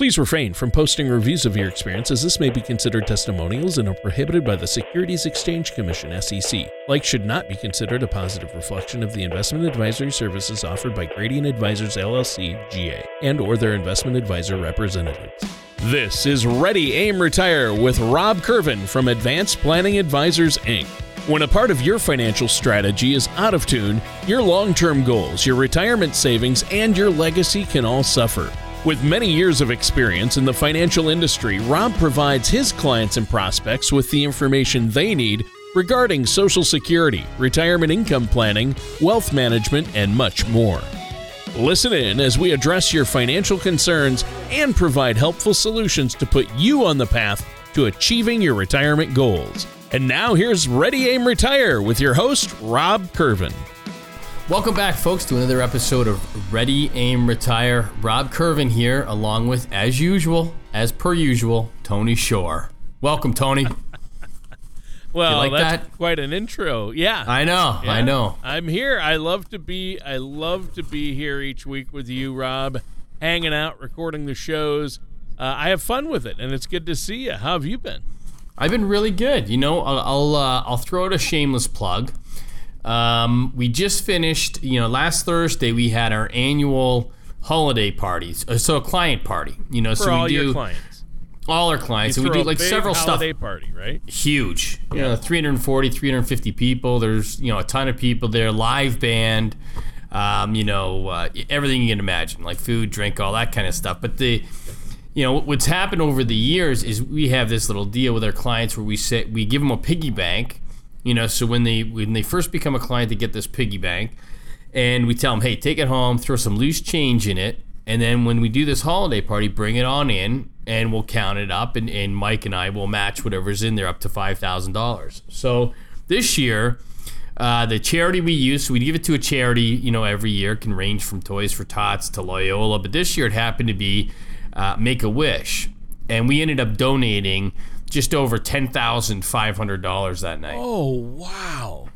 Please refrain from posting reviews of your experience as this may be considered testimonials and are prohibited by the Securities Exchange Commission SEC. Like should not be considered a positive reflection of the investment advisory services offered by Gradient Advisors LLC GA and or their investment advisor representatives. This is Ready Aim Retire with Rob Curvin from Advanced Planning Advisors Inc. When a part of your financial strategy is out of tune, your long term goals, your retirement savings, and your legacy can all suffer. With many years of experience in the financial industry, Rob provides his clients and prospects with the information they need regarding Social Security, retirement income planning, wealth management, and much more. Listen in as we address your financial concerns and provide helpful solutions to put you on the path to achieving your retirement goals. And now here's Ready Aim Retire with your host, Rob Curvin. Welcome back, folks, to another episode of Ready Aim Retire. Rob Curvin here, along with, as usual, as per usual, Tony Shore. Welcome, Tony. Well, like that's that? quite an intro. Yeah. I know, I know. I'm here. I love to be I love to be here each week with you, Rob, hanging out, recording the shows. Uh, I have fun with it, and it's good to see you. How have you been? I've been really good. You know, I'll I'll, uh, I'll throw out a shameless plug. Um, we just finished. You know, last Thursday we had our annual holiday parties. Uh, so a client party. You know, For so all we do your clients. all our clients. You so we do like several stuff. holiday party, right? huge. You know, 340, 350 people. There's, you know, a ton of people there, live band, um, you know, uh, everything you can imagine, like food, drink, all that kind of stuff. But the, you know, what's happened over the years is we have this little deal with our clients where we say we give them a piggy bank, you know, so when they when they first become a client, they get this piggy bank, and we tell them, hey, take it home, throw some loose change in it, and then when we do this holiday party, bring it on in, and we'll count it up, and, and Mike and I will match whatever's in there up to five thousand dollars. So this year. Uh, the charity we use, so we give it to a charity, you know, every year. Can range from Toys for Tots to Loyola, but this year it happened to be uh, Make a Wish, and we ended up donating just over ten thousand five hundred dollars that night. Oh wow.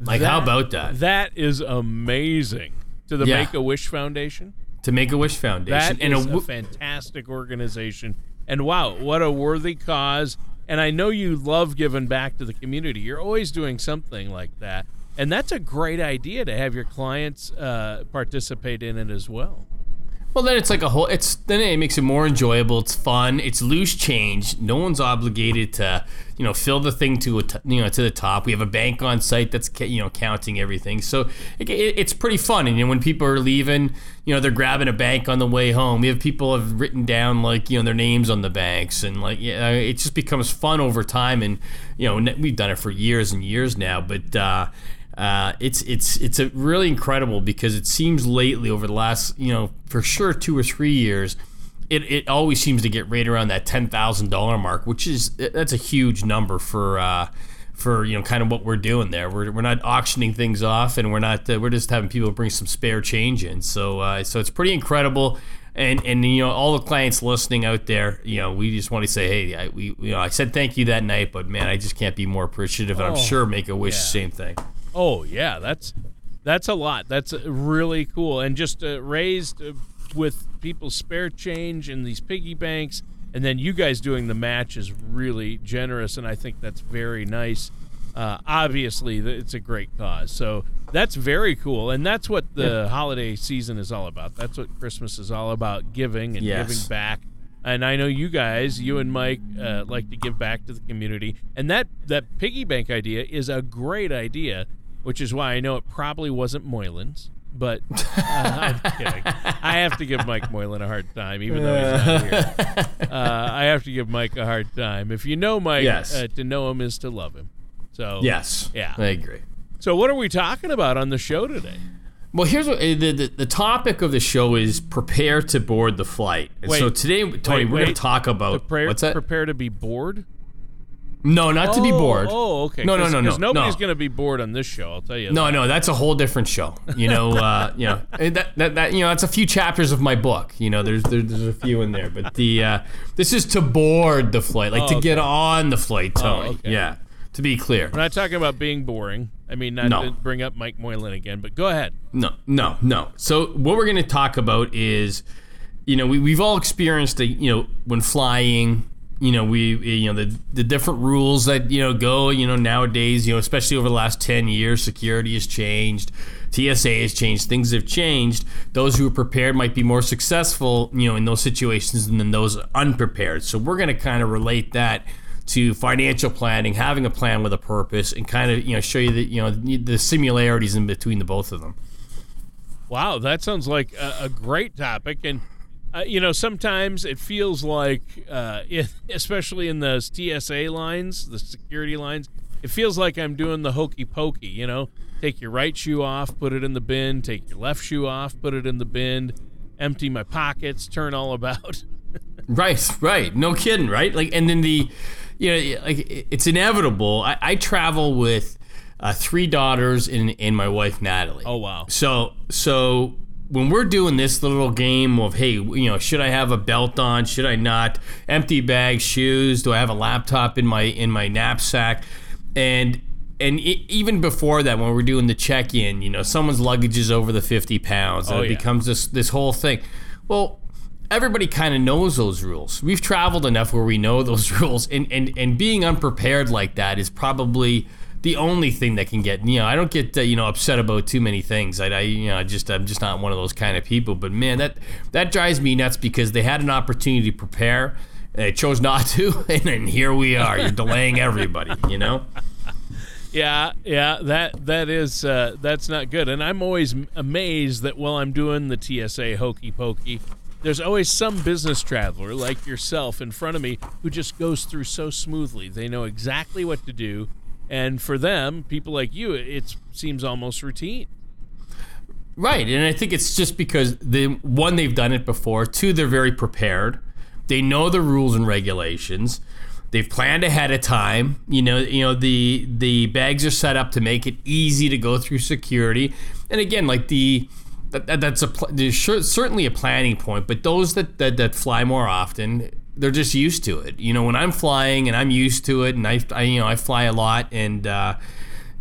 like, how about that? That is amazing. To the Yeah. Make a Wish Foundation. To Make a Wish Foundation, That and is a fantastic organization. And wow, what a worthy cause. And I know you love giving back to the community. You're always doing something like that. And that's a great idea to have your clients uh, participate in it as well. Well, then it's like a whole. It's then it makes it more enjoyable. It's fun. It's loose change. No one's obligated to, you know, fill the thing to a t- you know to the top. We have a bank on site that's you know counting everything. So it, it, it's pretty fun. And you know, when people are leaving, you know, they're grabbing a bank on the way home. We have people have written down like you know their names on the banks, and like yeah, it just becomes fun over time. And you know, we've done it for years and years now, but. uh uh, it's it's it's a really incredible because it seems lately over the last you know for sure two or three years, it, it always seems to get right around that ten thousand dollar mark, which is that's a huge number for uh, for you know kind of what we're doing there. We're, we're not auctioning things off, and we're not uh, we're just having people bring some spare change in. So uh, so it's pretty incredible. And, and you know all the clients listening out there, you know we just want to say, hey, I, we you know I said thank you that night, but man, I just can't be more appreciative, and I'm Oh, sure Make a Wish yeah. same thing. Oh yeah, that's that's a lot. That's uh, really cool, and just uh, raised uh, with people's spare change and these piggy banks, and then you guys doing the match is really generous, and I think that's very nice. Uh, obviously, it's a great cause, so that's very cool, and that's what the holiday season is all about. That's what Christmas is all about: giving and Yes. giving back. And I know you guys, you and Mike, uh, like to give back to the community, and that that piggy bank idea is a great idea, which is why I know it probably wasn't Moylan's. But uh, I'm kidding. I have to give Mike Moylan a hard time, even though he's not here. Uh, I have to give Mike a hard time. If you know Mike, Yes. uh, to know him is to love him. So Yes. Yeah. I agree. So what are we talking about on the show today? Well, here's what uh, the, the the topic of the show is prepare to board the flight. And so today, Tony, Wait, we're going to talk about Prepare, what's that? Prepare to be bored. No, not to be Oh, bored. Oh, okay. No, no, no, no, Because nobody's no. going to be bored on this show. I'll tell you. No, that. no, that's a whole different show. You know, uh, you know that, that that you know that's a few chapters of my book. You know, there's there, there's a few in there, but the uh, this is to board the flight, like Oh, to okay. get on the flight, Tony. okay. Yeah, to be clear. We're not talking about being boring. I mean, not No. to bring up Mike Moylan again, but go ahead. No, no, no. So what we're going to talk about is you know, we, we've all experienced, a, you know, when flying, you know, we, you know, the, the different rules that, you know, go, you know, nowadays, you know, especially over the last 10 years, security has changed, TSA has changed, things have changed. Those who are prepared might be more successful, you know, in those situations than those unprepared. So we're going to kind of relate that to financial planning, having a plan with a purpose, and kind of, you know, show you that, you know, the similarities in between the both of them. Wow, that sounds like a, a great topic. And, uh, you know, sometimes it feels like, uh, it, especially in those TSA lines, the security lines, it feels like I'm doing the hokey pokey, you know? Take your right shoe off, put it in the bin, take your left shoe off, put it in the bin, empty my pockets, turn all about. right, right. No kidding, right? Like, and then the, you know, like it's inevitable. I, I travel with uh, three daughters and, and my wife Natalie. Oh wow! So so when we're doing this little game of hey, you know, should I have a belt on? Should I not? Empty bag, shoes. Do I have a laptop in my in my knapsack? And and it, even before that, when we're doing the check-in, you know, someone's luggage is over the fifty pounds, and oh, it yeah. becomes this this whole thing. Well, everybody kind of knows those rules. We've traveled enough where we know those rules, and and and being unprepared like that is probably the only thing that can get you know I don't get uh, you know upset about too many things. I, I you know I just I'm just not one of those kind of people. But man, that that drives me nuts because they had an opportunity to prepare, and they chose not to, and then here we are. You're delaying everybody. You know. Yeah, yeah, that that is uh, that's not good. And I'm always amazed that while I'm doing the TSA hokey pokey, there's always some business traveler like yourself in front of me who just goes through so smoothly. They know exactly what to do. And for them, people like you, it seems almost routine. Right, and I think it's just because the one they've done it before, two they're very prepared. They know the rules and regulations. They've planned ahead of time. You know, you know the the bags are set up to make it easy to go through security. And again, like the that, that's a there's certainly a planning point, but those that, that that fly more often, they're just used to it. You know, when I'm flying and I'm used to it, and I, I you know I fly a lot, and uh,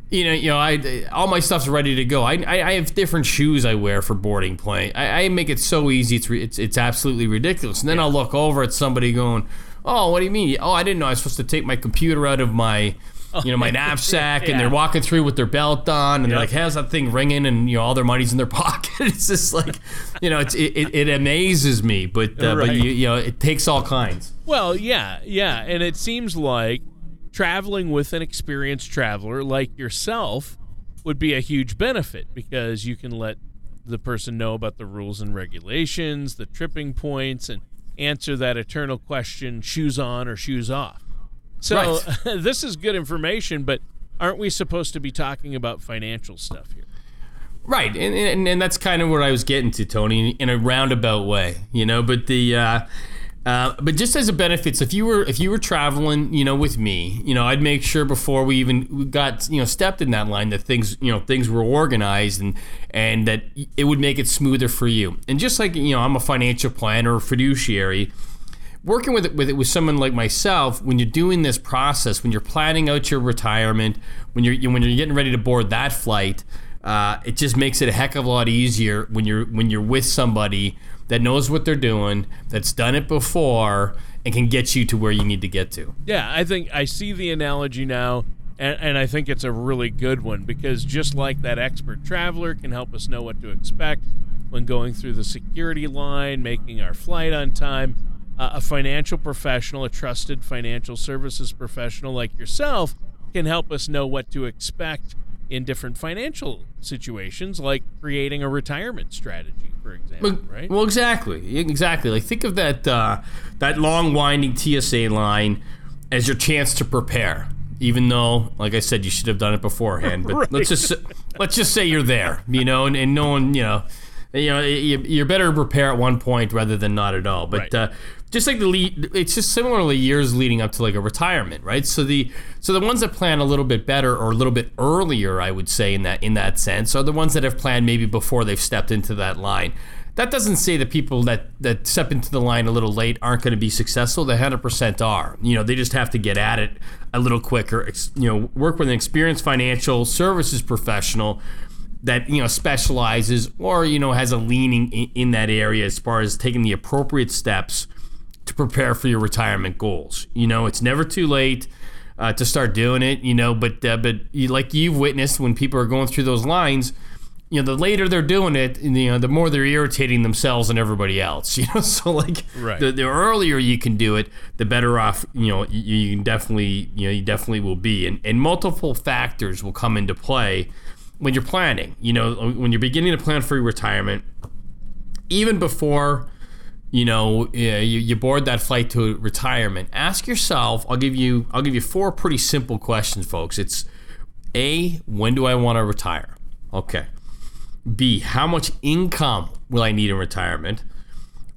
you know you know I all my stuff's ready to go. I, I, I have different shoes I wear for boarding plane. I, I make it so easy. It's it's it's absolutely ridiculous. And then yeah. I'll look over at somebody going, "Oh, what do you mean? Oh, I didn't know I was supposed to take my computer out of my." You know, my knapsack, yeah. and they're walking through with their belt on, and yep. they're like, "How's that thing ringing?" And you know, all their money's in their pocket. it's just like, you know, it, it, it amazes me, but uh, right. but you, you know, it takes all kinds. Well, yeah, yeah, and it seems like traveling with an experienced traveler like yourself would be a huge benefit because you can let the person know about the rules and regulations, the tripping points, and answer that eternal question: shoes on or shoes off. So right. this is good information, but aren't we supposed to be talking about financial stuff here? Right, and, and, and that's kind of what I was getting to, Tony, in a roundabout way, you know. But the uh, uh, but just as a benefits, if you were if you were traveling, you know, with me, you know, I'd make sure before we even got you know stepped in that line that things you know things were organized and and that it would make it smoother for you. And just like you know, I'm a financial planner or fiduciary working with it with it with someone like myself, when you're doing this process, when you're planning out your retirement, when you're when you're getting ready to board that flight, uh, it just makes it a heck of a lot easier when you're when you're with somebody that knows what they're doing, that's done it before, and can get you to where you need to get to. Yeah, I think I see the analogy now. And, and I think it's a really good one because just like that expert traveler can help us know what to expect when going through the security line, making our flight on time, uh, a financial professional, a trusted financial services professional like yourself, can help us know what to expect in different financial situations, like creating a retirement strategy, for example. Well, right? Well, exactly, exactly. Like think of that uh, that long winding TSA line as your chance to prepare. Even though, like I said, you should have done it beforehand. But right. let's just let's just say you're there, you know, and, and no one, you know, you know, you're better prepare at one point rather than not at all. But right. uh, just like the lead, it's just similarly years leading up to like a retirement, right? So the so the ones that plan a little bit better or a little bit earlier, I would say in that in that sense, are the ones that have planned maybe before they've stepped into that line. That doesn't say that people that that step into the line a little late aren't going to be successful. They 100% are. You know, they just have to get at it a little quicker. You know, work with an experienced financial services professional that you know specializes or you know has a leaning in, in that area as far as taking the appropriate steps to prepare for your retirement goals. You know, it's never too late uh, to start doing it. You know, but uh, but you, like you've witnessed when people are going through those lines, you know, the later they're doing it, you know, the more they're irritating themselves and everybody else. You know, so like Right. the, the earlier you can do it, the better off. You know, you, you can definitely you know you definitely will be, and and multiple factors will come into play when you're planning. You know, when you're beginning to plan for your retirement, even before you know you, you board that flight to retirement. Ask yourself i'll give you i'll give you four pretty simple questions folks. It's a when do i want to retire? Okay. B how much income will i need in retirement?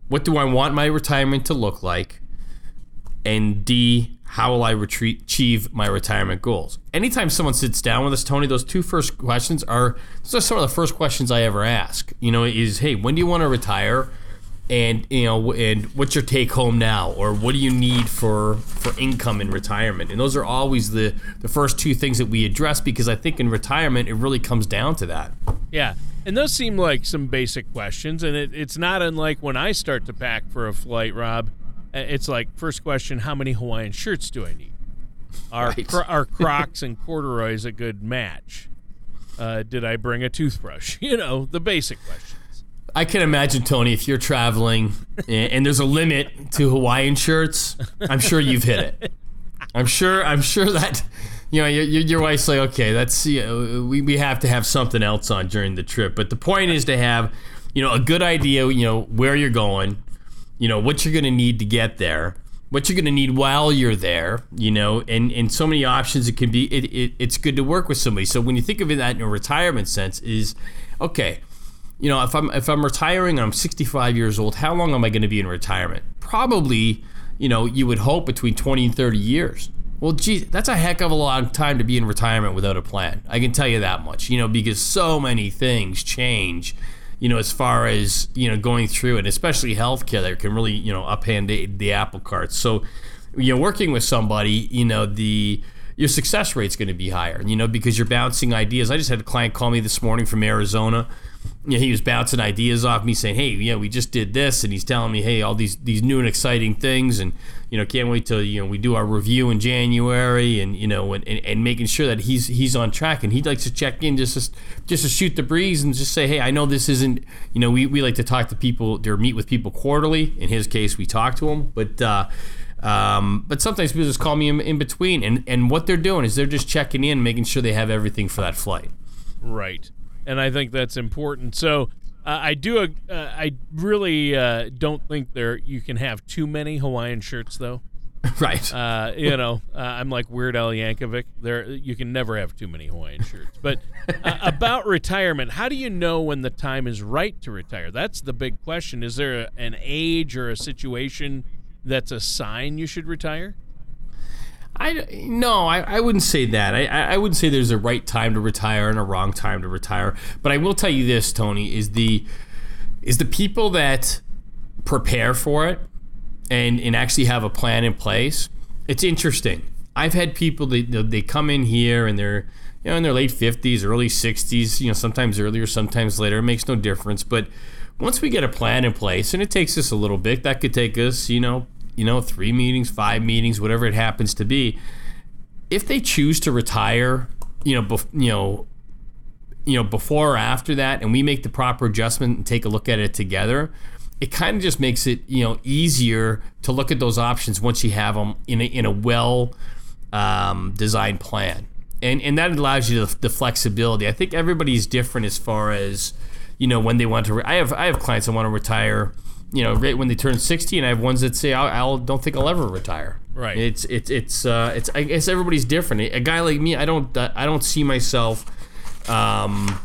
What do i want my retirement to look like? And d how will i retreat, achieve my retirement goals? Anytime someone sits down with us tony those two first questions are those are some of the first questions i ever ask. You know is hey when do you want to retire and you know and what's your take home now or what do you need for for income in retirement and those are always the the first two things that we address because i think in retirement it really comes down to that Yeah. And those seem like some basic questions. And it, it's not unlike when I start to pack for a flight, Rob. It's like, first question, how many Hawaiian shirts do I need? Are, Right. cro- are Crocs and corduroys a good match? Uh, did I bring a toothbrush? You know, the basic questions. I can imagine, Tony, if you're traveling and, and there's a limit to Hawaiian shirts, I'm sure you've hit it. I'm sure. I'm sure that you know your, your wife's like, okay, that's you know, we we have to have something else on during the trip. But the point is to have you know a good idea, you know where you're going, you know what you're going to need to get there, what you're going to need while you're there, you know, and and so many options it can be. It, it it's good to work with somebody. So when you think of it that in a retirement sense, is okay you know, if I'm if I'm retiring, I'm 65 years old. How long am I going to be in retirement? Probably, you know, you would hope between 20 and 30 years. Well, geez, that's a heck of a long time to be in retirement without a plan. I can tell you that much. You know, because so many things change. You know, as far as you know, going through it, especially healthcare, that can really you know uphand the, the apple cart. So, you know, working with somebody, you know, the your success rate's going to be higher. You know, because you're bouncing ideas. I just had a client call me this morning from Arizona you know, he was bouncing ideas off me saying, "Hey, yeah, we just did this," and he's telling me, "Hey, all these these new and exciting things, and you know, can't wait till you know we do our review in January, and you know, and, and, and making sure that he's he's on track, and he likes to check in just to, just to shoot the breeze and just say, "Hey, I know this isn't, you know, we, we like to talk to people or meet with people quarterly. In his case, we talk to him, but." uh um, but sometimes people just call me in, in between, and, and what they're doing is they're just checking in, making sure they have everything for that flight. Right. And I think that's important. So uh, I do. Uh, I really uh, don't think there you can have too many Hawaiian shirts, though. right. Uh, you know, uh, I'm like Weird Al Yankovic. There, you can never have too many Hawaiian shirts. But uh, about retirement, how do you know when the time is right to retire? That's the big question. Is there a, an age or a situation that's a sign you should retire? I no, I, I wouldn't say that. I, I wouldn't say there's a right time to retire and a wrong time to retire. But I will tell you this, Tony, is the is the people that prepare for it and and actually have a plan in place. It's interesting. I've had people that they come in here and they're you know in their late 50s, early 60s, you know sometimes earlier, sometimes later. It makes no difference. But once we get a plan in place, and it takes us a little bit, that could take us, you know, you know, three meetings, five meetings, whatever it happens to be. If they choose to retire, you know, bef- you know, you know, before or after that, and we make the proper adjustment and take a look at it together, it kind of just makes it, you know, easier to look at those options once you have them in a, in a well um, designed plan. And, and that allows you the, the flexibility. I think everybody's different as far as, you know, when they want to. Re- I have I have clients that want to retire, you know, right when they turn sixty, and I have ones that say I I'll, don't think I'll ever retire. Right. It's it's it's uh, it's I guess everybody's different. A guy like me, I don't I don't see myself, um,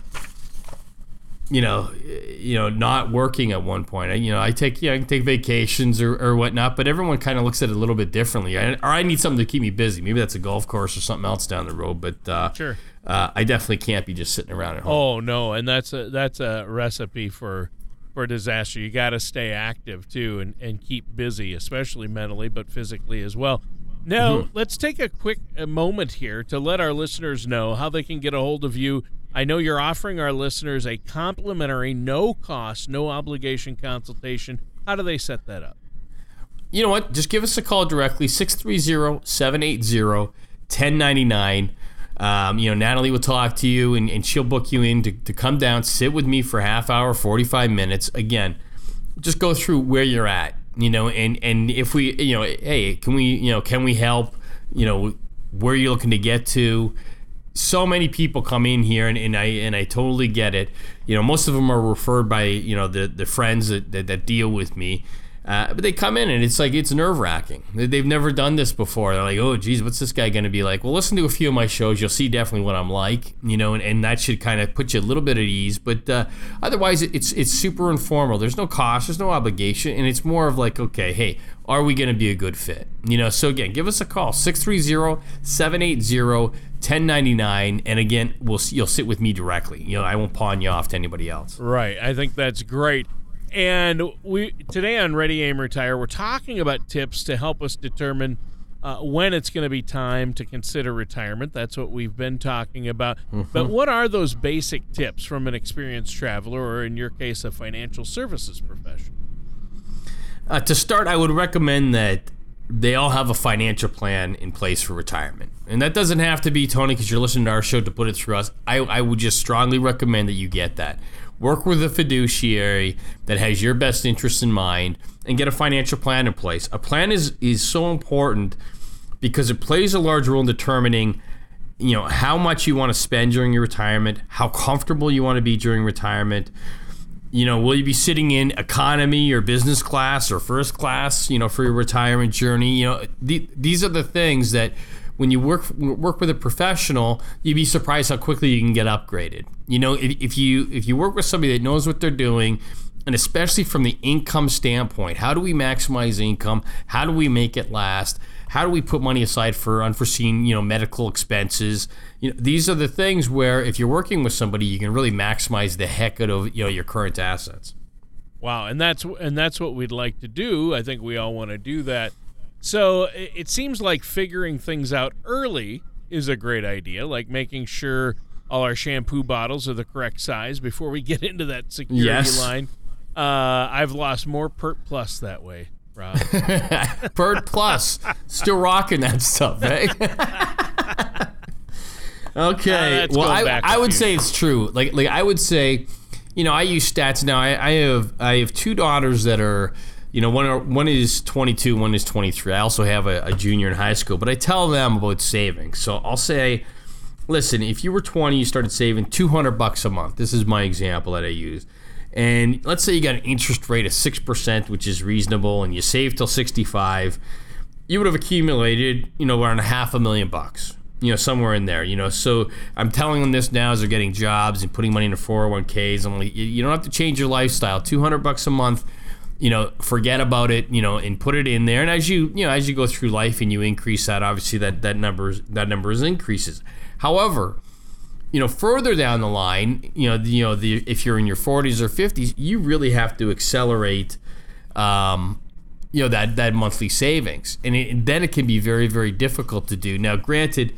you know, you know, not working at one point. I, you know, I take yeah, I can take vacations or, or whatnot, but everyone kind of looks at it a little bit differently. I, or I need something to keep me busy. Maybe that's a golf course or something else down the road. But uh, Sure. uh, I definitely can't be just sitting around at home. Oh no, and that's a that's a recipe for for disaster. You got to stay active too and and keep busy, especially mentally, but physically as well. Now, let's take a quick uh, moment here to let our listeners know how they can get a hold of you I know you're offering our listeners a complimentary, no cost, no obligation consultation. How do they set that up? You know what? Just give us a call directly 630 780 1099. Um, you know, Natalie will talk to you and, and she'll book you in to, to come down, sit with me for half hour, 45 minutes. Again, just go through where you're at, you know, and, and if we, you know, hey, can we, you know, can we help, you know, where you're looking to get to? So many people come in here and, and I and I totally get it. You know, most of them are referred by, you know, the, the friends that, that, that deal with me. Uh, but they come in and it's like it's nerve wracking. They've never done this before. They're like, oh, geez, what's this guy going to be like? Well, listen to a few of my shows. You'll see definitely what I'm like, you know, and, and that should kind of put you a little bit at ease. But uh, otherwise, it's it's super informal. There's no cost, there's no obligation, and it's more of like, okay, hey, are we going to be a good fit? You know, so again, give us a call 630 780 1099 and again we'll you'll sit with me directly you know i won't pawn you off to anybody else right i think that's great and we today on Ready Aim Retire, we're talking about tips to help us determine uh, when it's going to be time to consider retirement. That's what we've been talking about. Mm-hmm. But what are those basic tips from an experienced traveler, or in your case, a financial services professional? Uh, to start, I would recommend that they all have a financial plan in place for retirement. And that doesn't have to be, Tony, because you're listening to our show to put it through us. I, I would just strongly recommend that you get that work with a fiduciary that has your best interests in mind and get a financial plan in place. A plan is is so important because it plays a large role in determining you know how much you want to spend during your retirement, how comfortable you want to be during retirement. You know, will you be sitting in economy or business class or first class, you know, for your retirement journey? You know, the, these are the things that when you work work with a professional, you'd be surprised how quickly you can get upgraded. You know, if, if you if you work with somebody that knows what they're doing, and especially from the income standpoint, how do we maximize income? How do we make it last? How do we put money aside for unforeseen, you know, medical expenses? You know, these are the things where if you're working with somebody, you can really maximize the heck out of you know your current assets. Wow, and that's and that's what we'd like to do. I think we all want to do that. So it seems like figuring things out early is a great idea, like making sure all our shampoo bottles are the correct size before we get into that security yes. line. Uh, I've lost more Pert Plus that way, Rob. Pert Plus, still rocking that stuff, eh? okay, uh, well, I, I would say it's true. Like, like I would say, you know, I use stats now. I, I have I have two daughters that are you know, one one is 22, one is 23. I also have a, a, junior in high school, but I tell them about saving. So I'll say, listen, if you were 20, you started saving 200 bucks a month. This is my example that I use. And let's say you got an interest rate of 6%, which is reasonable, and you save till 65, you would have accumulated, you know, around a half a million bucks you know somewhere in there you know so i'm telling them this now as they're getting jobs and putting money into 401ks i'm like you don't have to change your lifestyle 200 bucks a month you know, forget about it, you know, and put it in there. And as you, you know, as you go through life and you increase that, obviously that that number that number increases. However, you know, further down the line, you know, the, you know, the if you're in your 40s or 50s, you really have to accelerate, um, you know, that that monthly savings, and, it, and then it can be very very difficult to do. Now, granted,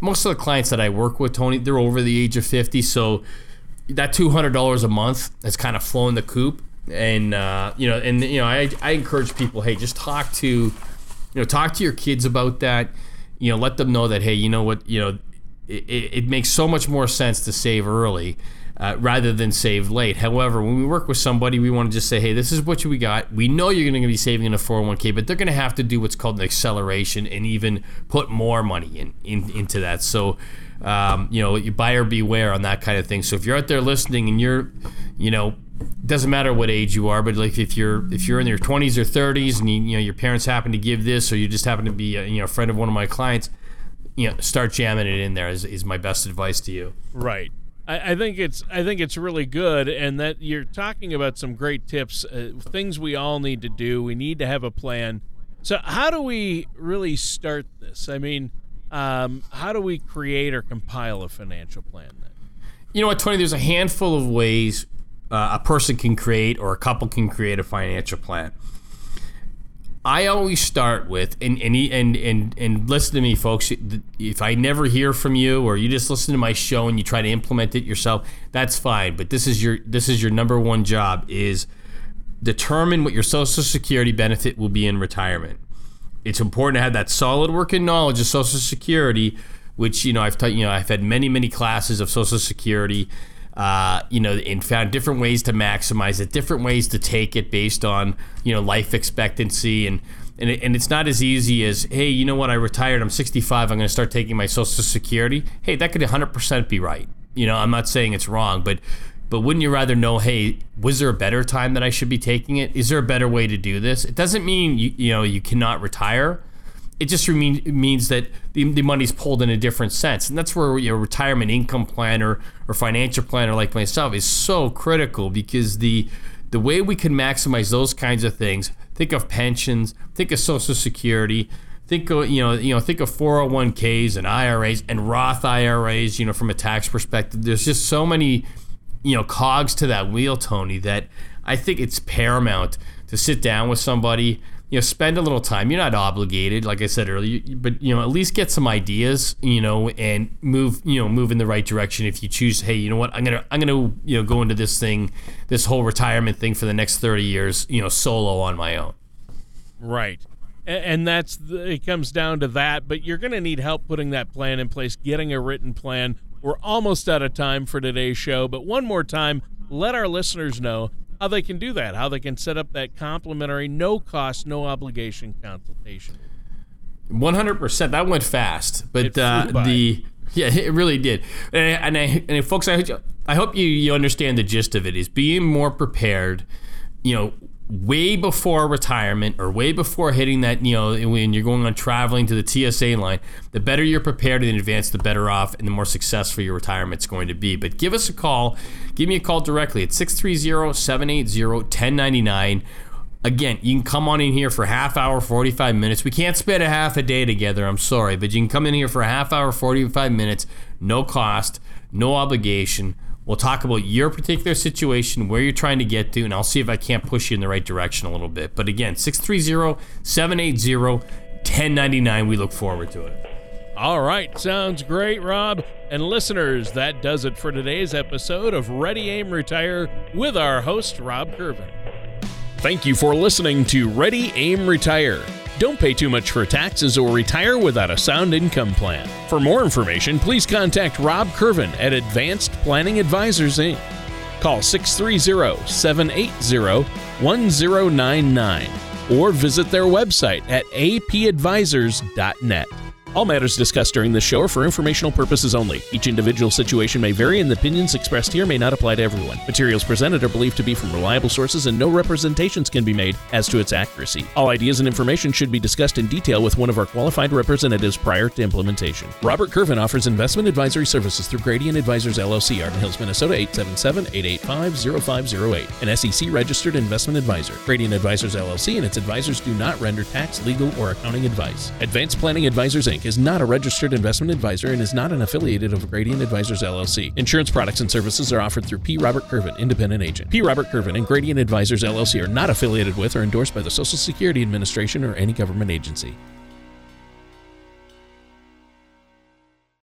most of the clients that I work with, Tony, they're over the age of 50, so that $200 a month has kind of flown the coop and uh, you know, and you know, I, I encourage people, hey, just talk to, you know, talk to your kids about that. You know, let them know that, hey, you know what, you know, it, it makes so much more sense to save early. Uh, rather than save late. However, when we work with somebody, we want to just say, hey, this is what we got. We know you're going to be saving in a 401k, but they're going to have to do what's called an acceleration and even put more money in, in into that. So, um, you know, you buyer beware on that kind of thing. So if you're out there listening and you're, you know, doesn't matter what age you are, but like if you're if you're in your 20s or 30s and you, you know your parents happen to give this, or you just happen to be a, you know a friend of one of my clients, you know start jamming it in there is, is my best advice to you. Right. I, think it's I think it's really good, and that you're talking about some great tips, uh, things we all need to do. We need to have a plan. So how do we really start this? I mean, um, how do we create or compile a financial plan? Then? You know what, Tony? There's a handful of ways uh, a person can create or a couple can create a financial plan. I always start with and and and and and listen to me, folks. If I never hear from you, or you just listen to my show and you try to implement it yourself, that's fine. But this is your this is your number one job is determine what your Social Security benefit will be in retirement. It's important to have that solid working knowledge of Social Security, which you know I've taught you know I've had many many classes of Social Security uh, you know, and found different ways to maximize it, different ways to take it based on, you know, life expectancy. And, and, it, and it's not as easy as, hey, you know what, I retired, I'm 65, I'm going to start taking my Social Security. Hey, that could 100% be right. You know, I'm not saying it's wrong, but but wouldn't you rather know hey was there a better time that i should be taking it is there a better way to do this it doesn't mean you, you know you cannot retire it just mean, means that the, the money's pulled in a different sense. And that's where your retirement income planner or financial planner like myself is so critical because the the way we can maximize those kinds of things, think of pensions, think of social security, think of you know you know think of 401ks and IRAs and Roth IRAs, you know from a tax perspective. There's just so many you know cogs to that wheel, Tony, that I think it's paramount to sit down with somebody you know spend a little time. You're not obligated like i said earlier but you know at least get some ideas you know and move you know move in the right direction if you choose hey you know what i'm gonna i'm gonna you know go into this thing this whole retirement thing for the next 30 years you know solo on my own. Right. And that's it comes down to that but you're going to need help putting that plan in place getting a written plan we're almost out of time for today's show but one more time let our listeners know how they can do that, how they can set up that complimentary, no cost, no obligation consultation. 100%. That went fast, but uh, the yeah, it really did. And, and, I, and folks, I, I hope you, you understand the gist of it is being more prepared, you know, way before retirement or way before hitting that, you know, when you're going on traveling to the TSA line, the better you're prepared in advance, the better off and the more successful your retirement's going to be. But give us a call. Give me a call directly at 630 780 1099. Again, you can come on in here for half hour, 45 minutes. We can't spend a half a day together, I'm sorry, but you can come in here for a half hour, 45 minutes, no cost, no obligation We'll talk about your particular situation, where you're trying to get to, and I'll see if I can't push you in the right direction a little bit. But again, 630 780 1099. We look forward to it. All right, sounds great, Rob. And listeners, that does it for today's episode of Ready Aim Retire with our host, Rob Curvin. Thank you for listening to Ready Aim Retire. Don't pay too much for taxes or retire without a sound income plan. For more information, please contact Rob Curvin at Advanced Planning Advisors Inc. Call 630 780 1099 or visit their website at apadvisors.net. All matters discussed during this show are for informational purposes only. Each individual situation may vary, and the opinions expressed here may not apply to everyone. Materials presented are believed to be from reliable sources, and no representations can be made as to its accuracy. All ideas and information should be discussed in detail with one of our qualified representatives prior to implementation. Robert Curvin offers investment advisory services through Gradient Advisors LLC, Arden Hills, Minnesota 877-885-0508, an SEC registered investment advisor. Gradient Advisors LLC and its advisors do not render tax, legal, or accounting advice. Advanced Planning Advisors Inc Bank is not a registered investment advisor and is not an affiliated of Gradient Advisors LLC. Insurance products and services are offered through P. Robert Curvin, independent agent. P. Robert Curvin and Gradient Advisors LLC are not affiliated with or endorsed by the Social Security Administration or any government agency.